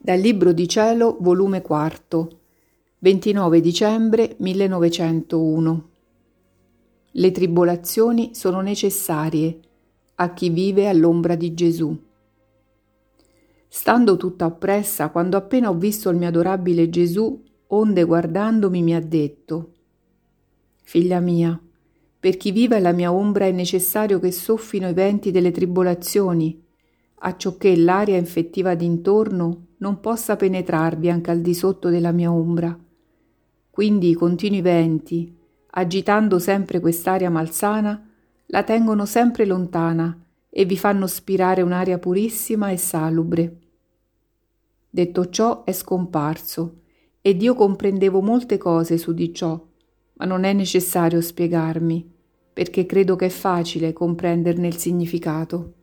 Dal Libro di Cielo, volume 4, 29 dicembre 1901. Le tribolazioni sono necessarie a chi vive all'ombra di Gesù. Stando tutta oppressa, quando appena ho visto il mio adorabile Gesù, onde guardandomi mi ha detto, Figlia mia, per chi vive alla mia ombra è necessario che soffino i venti delle tribolazioni, acciocché l'aria infettiva d'intorno non possa penetrarvi anche al di sotto della mia ombra. Quindi i continui venti, agitando sempre quest'aria malsana, la tengono sempre lontana e vi fanno spirare un'aria purissima e salubre. Detto ciò è scomparso ed io comprendevo molte cose su di ciò, ma non è necessario spiegarmi, perché credo che è facile comprenderne il significato.